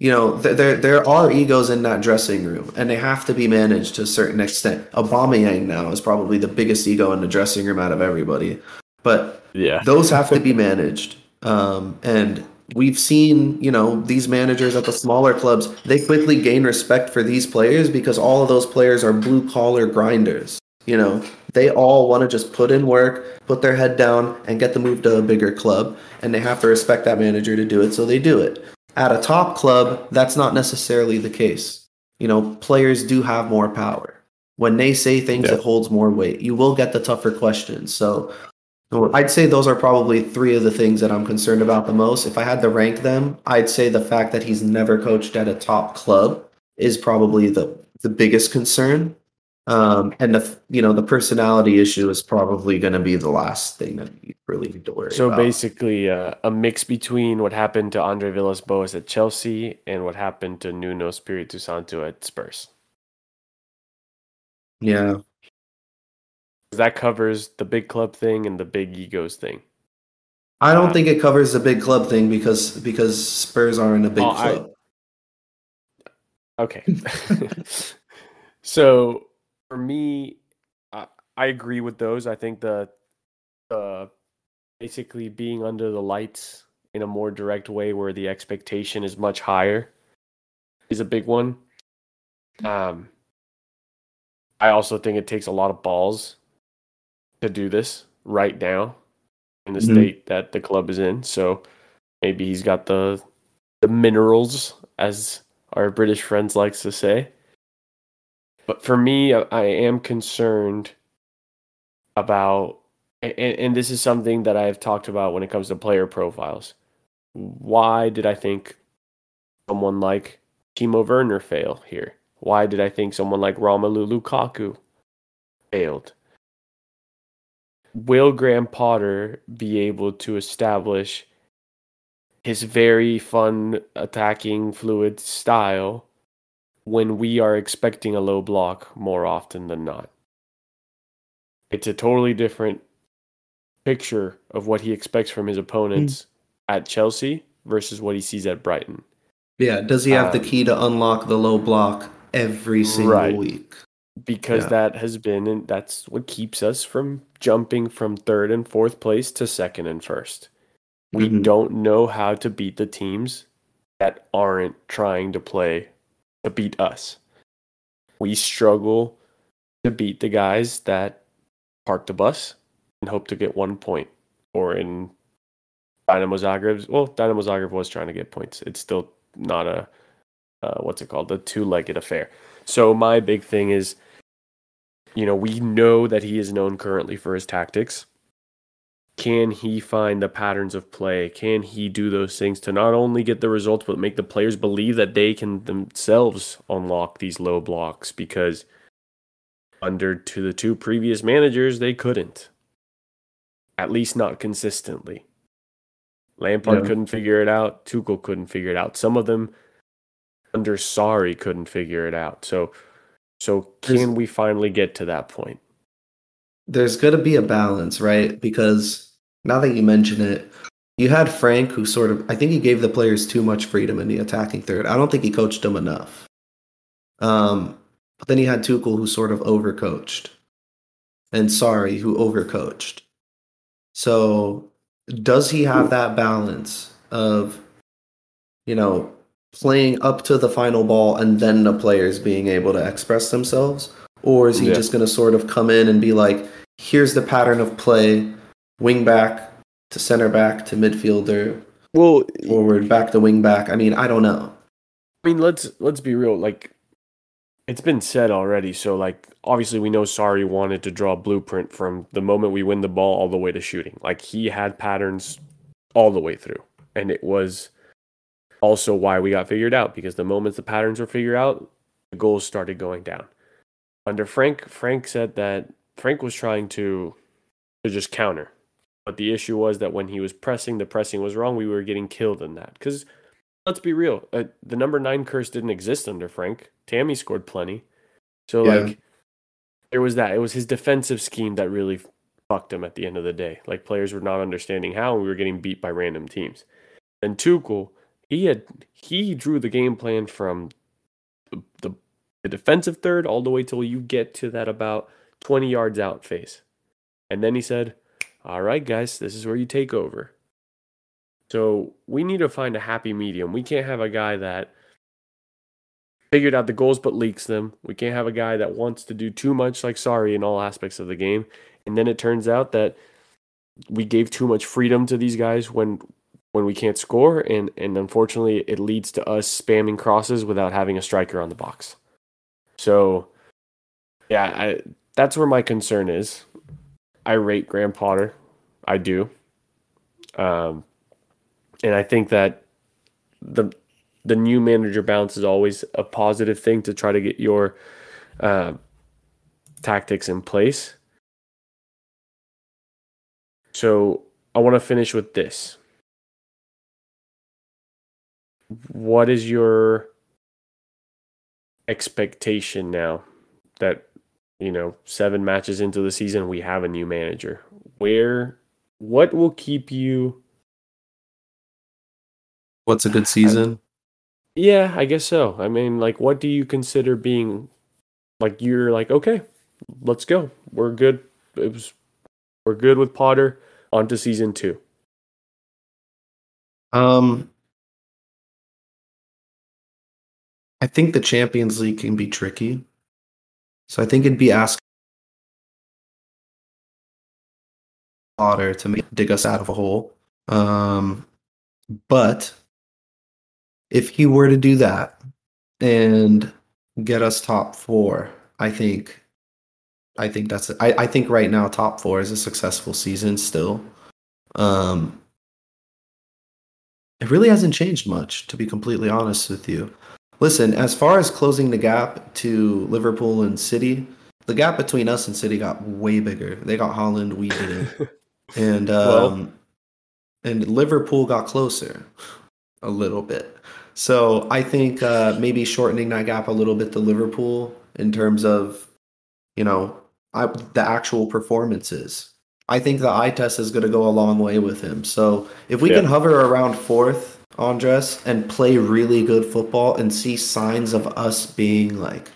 You know, th- there there are egos in that dressing room, and they have to be managed to a certain extent. Aubameyang now is probably the biggest ego in the dressing room out of everybody, but Yeah. those have to be managed. Um, and we've seen, you know, these managers at the smaller clubs, they quickly gain respect for these players because all of those players are blue collar grinders. You know, they all want to just put in work, put their head down, and get the move to a bigger club. And they have to respect that manager to do it, so they do it. At a top club, that's not necessarily the case. You know, players do have more power. When they say things, Yeah. it holds more weight. You will get the tougher questions. So I'd say those are probably three of the things that I'm concerned about the most. If I had to rank them, I'd say the fact that he's never coached at a top club is probably the the biggest concern. Um, and the you know the personality issue is probably going to be the last thing that you really need to worry So about. basically, uh, a mix between what happened to Andre Villas-Boas at Chelsea and what happened to Nuno Espirito Santo at Spurs. Yeah, That covers the big club thing and the big egos thing. I don't Uh, think it covers the big club thing because because Spurs aren't a big Oh, I- club. Okay. so for me, I, I agree with those. I think the the basically being under the lights in a more direct way where the expectation is much higher is a big one. Um I also think it takes a lot of balls to do this right now in the Mhm. state that the club is in. So maybe he's got the the minerals as our British friends likes to say. But for me, I, am concerned about, and, and this is something that I have talked about when it comes to player profiles. Why did I think someone like Timo Werner fail here? Why did I think someone like Romelu Lukaku failed? Will Graham Potter be able to establish his very fun attacking fluid style when we are expecting a low block more often than not. It's a totally different picture of what he expects from his opponents at Chelsea versus what he sees at Brighton. Yeah, does he have the Um, key to unlock the low block every single Right. week? Because Yeah. that has been and that's what keeps us from jumping from third and fourth place to second and first. We Mhm. don't know how to beat the teams that aren't trying to play to beat us. We struggle to beat the guys that park the bus and hope to get one point. Or in Dinamo Zagreb's, well, Dinamo Zagreb was trying to get points. It's still not a, uh, what's it called, a two legged affair. So my big thing is, you know, we know that he is known currently for his tactics can he find the patterns of play? Can he do those things to not only get the results, but make the players believe that they can themselves unlock these low blocks? Because under to the two previous managers, they couldn't. At least not consistently. Lampard Yeah. couldn't figure it out. Tuchel couldn't figure it out. Some of them under Sarri couldn't figure it out. So, so can we finally get to that point? There's going to be a balance, right? Because now that you mention it, you had Frank, who sort of, I think he gave the players too much freedom in the attacking third. I don't think he coached them enough. Um, but then he had Tuchel, who sort of overcoached, and Sarri, who overcoached. So, does he have that balance of, you know, playing up to the final ball and then the players being able to express themselves? Or is he Yeah. just going to sort of come in and be like, here's the pattern of play, wing back to center back to midfielder, Well, forward back to wing back? I mean, I don't know. I mean, let's let's be real. Like, it's been said already. So, like, obviously, we know Sarri wanted to draw a blueprint from the moment we win the ball all the way to shooting. Like, he had patterns all the way through, and it was also why we got figured out because the moments the patterns were figured out, the goals started going down. Under Frank, Frank said that Frank was trying to to just counter, but the issue was that when he was pressing, the pressing was wrong. We were getting killed in that because let's be real. Uh, the number nine curse didn't exist under Frank. Tammy scored plenty. So, Yeah. like, there was that. It was his defensive scheme that really fucked him at the end of the day. Like, players were not understanding how, and we were getting beat by random teams. And Tuchel, he had he drew the game plan from the, the, the defensive third all the way till you get to that about 20 yards out phase. And then he said, All right, guys, this is where you take over. So we need to find a happy medium. We can't have a guy that figured out the goals but leaks them. We can't have a guy that wants to do too much like Sarri in all aspects of the game. And then it turns out that we gave too much freedom to these guys when when we can't score and and unfortunately it leads to us spamming crosses without having a striker on the box. So yeah, I that's where my concern is. I rate Graham Potter I do. Um, and I think that the the new manager bounce is always a positive thing to try to get your uh, tactics in place. So I want to finish with this. What is your expectation now that you know seven matches into the season we have a new manager? Where what will keep you? What's a good season? Yeah, I guess so. I mean, like, what do you consider being like? You're like, okay, let's go. We're good. It was we're good with Potter. On to season two. Um, I think the Champions League can be tricky. So I think it'd be asking Potter to make, dig us out of a hole. Um, but if he were to do that and get us top four, I think I think that's I, I think right now top four is a successful season still. Um it really hasn't changed much, to be completely honest with you. Listen, as far as closing the gap to Liverpool and City, the gap between us and City got way bigger. They got Haaland, we didn't. and um well, and Liverpool got closer a little bit. So I think uh, maybe shortening that gap a little bit to Liverpool in terms of, you know, I, the actual performances. I think the eye test is going to go a long way with him. So if we yeah. can hover around fourth, Andres, and play really good football and see signs of us being like,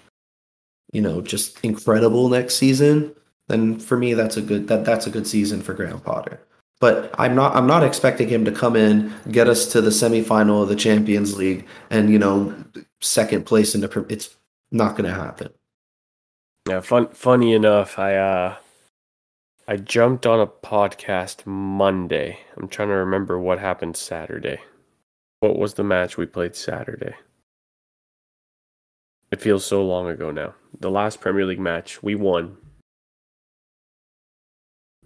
you know, just incredible next season, then for me that's a good that that's a good season for Graham Potter. But I'm not I'm not expecting him to come in, get us to the semifinal of the Champions League, and you know, second place in the. It's not going to happen. Yeah, fun. Funny enough, I uh, I jumped on a podcast Monday. I'm trying to remember what happened Saturday. What was the match we played Saturday? It feels so long ago now. The last Premier League match we won.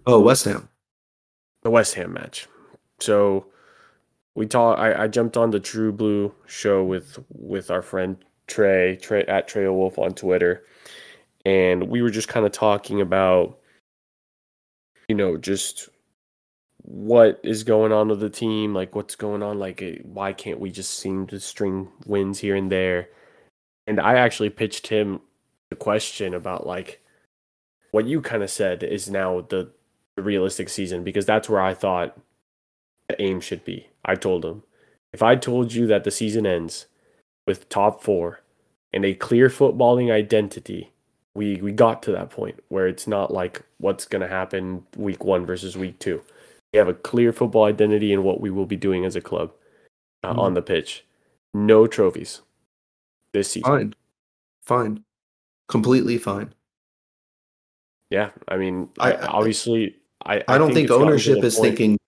Oh, West Ham. The West Ham match. So we talked. I, I jumped on the True Blue show with with our friend Trey, Trey at Trey Wolf on Twitter and we were just kind of talking about you know just what is going on with the team like what's going on like why can't we just seem to string wins here and there and i actually pitched him the question about like what you kind of said is now the, the realistic season because that's where i thought the aim should be i told him if i told you that the season ends with top four and a clear footballing identity we we got to that point where it's not like what's going to happen week 1 versus week 2. We have a clear football identity in what we will be doing as a club uh, mm. on the pitch. No trophies this season. Fine. Fine. Completely fine. Yeah, I mean, I, obviously I I, I don't think, think ownership is point. thinking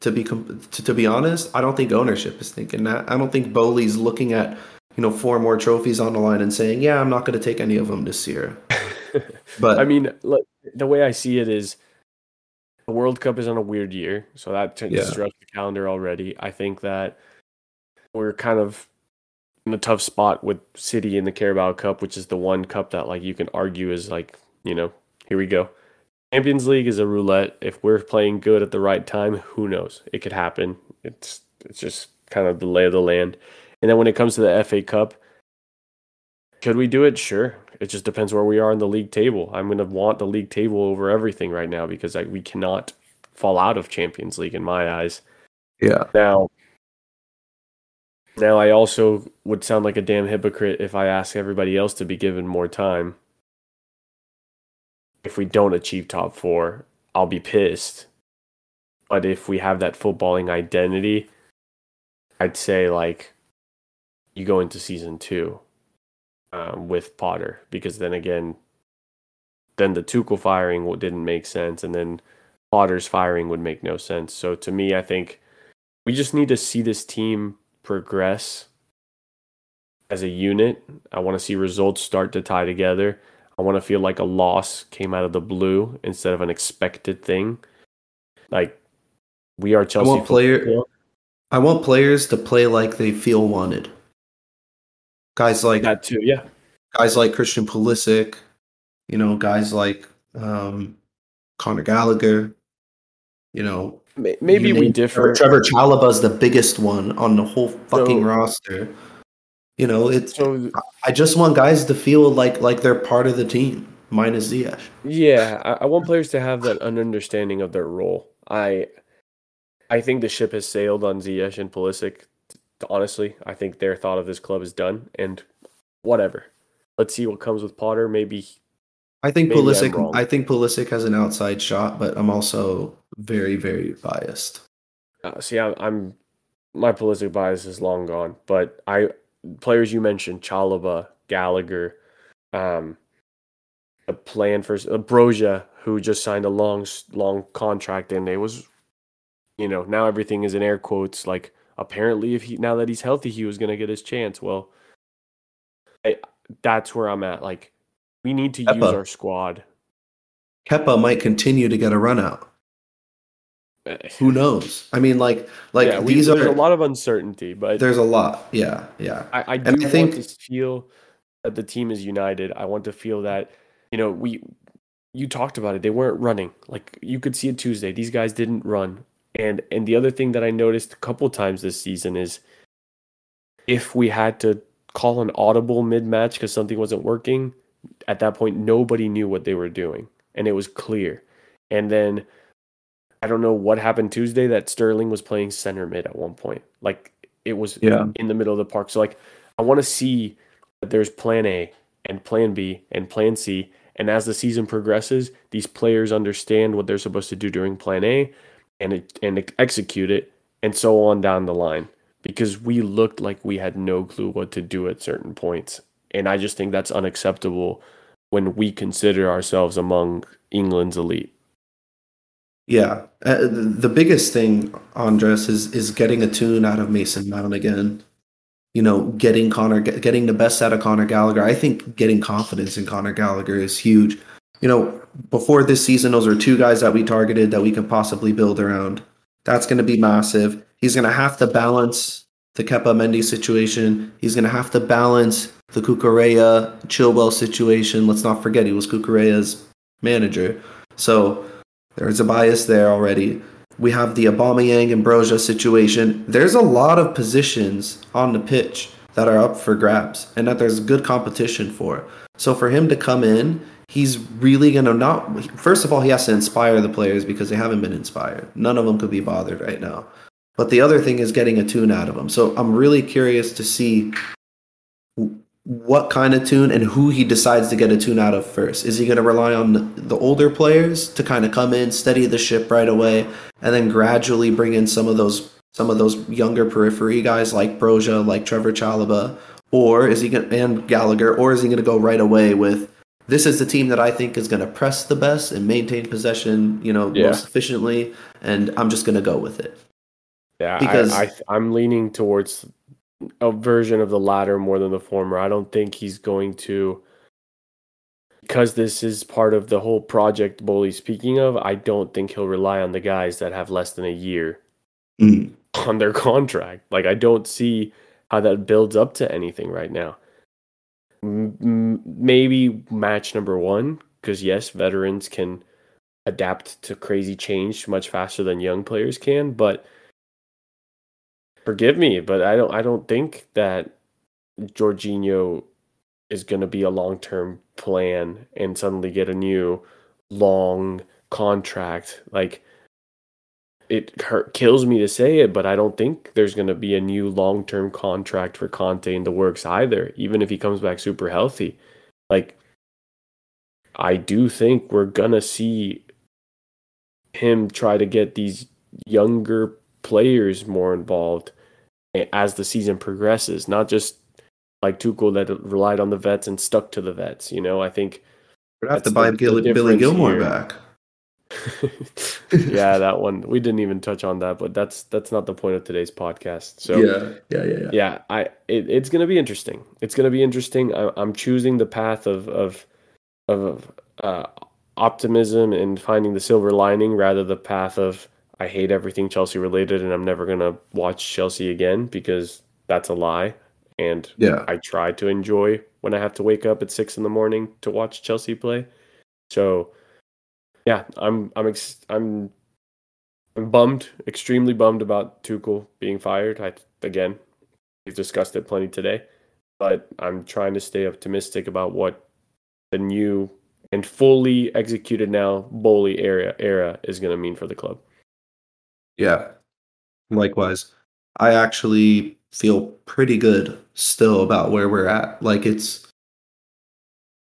to be to, to be honest, I don't think ownership is thinking that. I don't think Boehly's looking at you know, four more trophies on the line and saying, "Yeah, I'm not going to take any of them this year." but I mean, look, the way I see it is, the World Cup is on a weird year, so that yeah. disrupts the calendar already. I think that we're kind of in a tough spot with City in the Carabao Cup, which is the one cup that like you can argue is like, you know, here we go. Champions League is a roulette. If we're playing good at the right time, who knows? It could happen. It's it's just kind of the lay of the land. And then when it comes to the FA Cup, could we do it? Sure. It just depends where we are in the league table. I'm going to want the league table over everything right now because I, we cannot fall out of Champions League in my eyes. Yeah. Now, now I also would sound like a damn hypocrite if I ask everybody else to be given more time. If we don't achieve top four, I'll be pissed. But if we have that footballing identity, I'd say like you go into season two um, with Potter because then again, then the Tuchel firing didn't make sense, and then Potter's firing would make no sense. So to me, I think we just need to see this team progress as a unit. I want to see results start to tie together. I want to feel like a loss came out of the blue instead of an expected thing. Like we are Chelsea. I want player. I want players to play like they feel wanted. Guys like that too. Yeah, guys like Christian Pulisic, you know, guys like um, Conor Gallagher, you know, maybe you we name- differ. Trevoh Chalobah's the biggest one on the whole fucking So- roster. You know, it's So I just want guys to feel like like they're part of the team, minus Ziyech. Yeah, I, I want players to have that an understanding of their role. I I think the ship has sailed on Ziyech and Pulisic. Honestly, I think their thought of this club is done, and whatever. Let's see what comes with Potter. Maybe I think Maybe Pulisic. I think Pulisic has an outside shot, but I'm also very, very biased. uh, see. I'm, I'm my Pulisic bias is long gone, but I players you mentioned Chalobah, Gallagher, um, a plan for uh, Broja, who just signed a long, long contract, and it was, you know, now everything is in air quotes. Like apparently, if he now that he's healthy, he was gonna get his chance. Well, I, that's where I'm at. Like, we need to use our squad. Kepa might continue to get a run out. Eh. Who knows? I mean, like, like yeah, we, these there's are. a lot of uncertainty, but There's a lot. Yeah, yeah. I, I do I want think- to feel that the team is united. I want to feel that, you know, we you talked about it. They weren't running. Like you could see it Tuesday. These guys didn't run. And and the other thing that I noticed a couple times this season is if we had to call an audible mid match because something wasn't working, at that point nobody knew what they were doing. And it was clear. And then I don't know what happened Tuesday that Sterling was playing center mid at one point. Like it was Yeah. in the middle of the park. So like I want to see that there's plan A and plan B and plan C. And as the season progresses, these players understand what they're supposed to do during plan A and and execute it and so on down the line. Because we looked like we had no clue what to do at certain points. And I just think that's unacceptable when we consider ourselves among England's elite. Yeah, uh, the biggest thing, Andres, is is getting a tune out of Mason Mount again. You know, getting Conor, get- getting the best out of Conor Gallagher. I think getting confidence in Conor Gallagher is huge. You know, before this season, those are two guys that we targeted that we can possibly build around. That's going to be massive. He's going to have to balance the Kepa Mendy situation. He's going to have to balance the Cucurella Chilwell situation. Let's not forget he was Cucurella's manager. So there's a bias there already. We have the Aubameyang and Broja situation. There's a lot of positions on the pitch that are up for grabs and that there's good competition for. So for him to come in, he's really going to not first of all he has to inspire the players because they haven't been inspired. None of them could be bothered right now. But the other thing is getting a tune out of them. So I'm really curious to see what kind of tune and who he decides to get a tune out of first. Is he going to rely on the, older players to kind of come in, steady the ship right away, and then gradually bring in some of those some of those younger periphery guys like Broja, like Trevoh Chalobah, or is he going and Gallagher, or is he going to go right away with this is the team that I think is going to press the best and maintain possession, you know, Yeah. most efficiently, and I'm just going to go with it. Yeah, Because- I, I I'm leaning towards a version of the latter more than the former. I don't think he's going to because this is part of the whole project Boehly speaking of, I don't think he'll rely on the guys that have less than a year Mm. on their contract. Like I don't see how that builds up to anything right now. M- maybe match number 1 cuz yes, veterans can adapt to crazy change much faster than young players can, but forgive me, but I don't I don't think that Jorginho is going to be a long-term plan and suddenly get a new long contract. Like it hurt, kills me to say it, but I don't think there's going to be a new long-term contract for Kanté in the works either, even if he comes back super healthy. Like I do think we're going to see him try to get these younger players more involved as the season progresses, not just like Tuchel that relied on the vets and stuck to the vets. You know, I think We'd have to buy Gil- Billy Gilmour here. back. yeah, that one we didn't even touch on that, but that's that's not the point of today's podcast. So yeah, yeah, yeah, yeah. yeah, I it, it's gonna be interesting. It's gonna be interesting. I, I'm choosing the path of of of uh, optimism and finding the silver lining rather the path of I hate everything Chelsea related and I'm never going to watch Chelsea again because that's a lie. And Yeah. I try to enjoy when I have to wake up at six in the morning to watch Chelsea play. So, yeah, I'm I'm ex- I'm I'm bummed, extremely bummed about Tuchel being fired. I again, we've discussed it plenty today, but I'm trying to stay optimistic about what the new and fully executed now Boehly era era is going to mean for the club. Yeah. Likewise. I actually feel pretty good still about where we're at. Like it's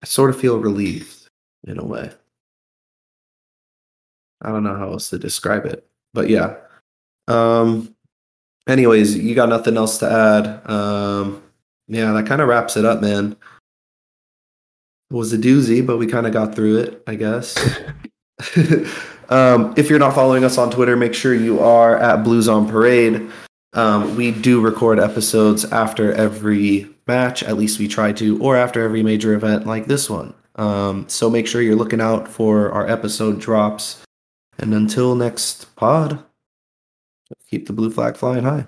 I sort of feel relieved in a way. I don't know how else to describe it. But yeah. Um anyways, you got nothing else to add. Um yeah, that kind of wraps it up, man. It was a doozy, but we kind of got through it, I guess. um, if you're not following us on Twitter, make sure you are at Blues on Parade. Um, we do record episodes after every match, at least we try to, or after every major event like this one. Um, so make sure you're looking out for our episode drops. And until next pod, keep the blue flag flying high.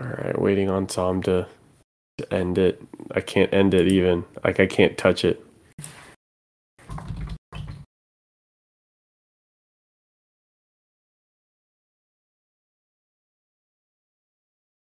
All right, waiting on Tom to, to end it. I can't end it even. Like I can't touch it.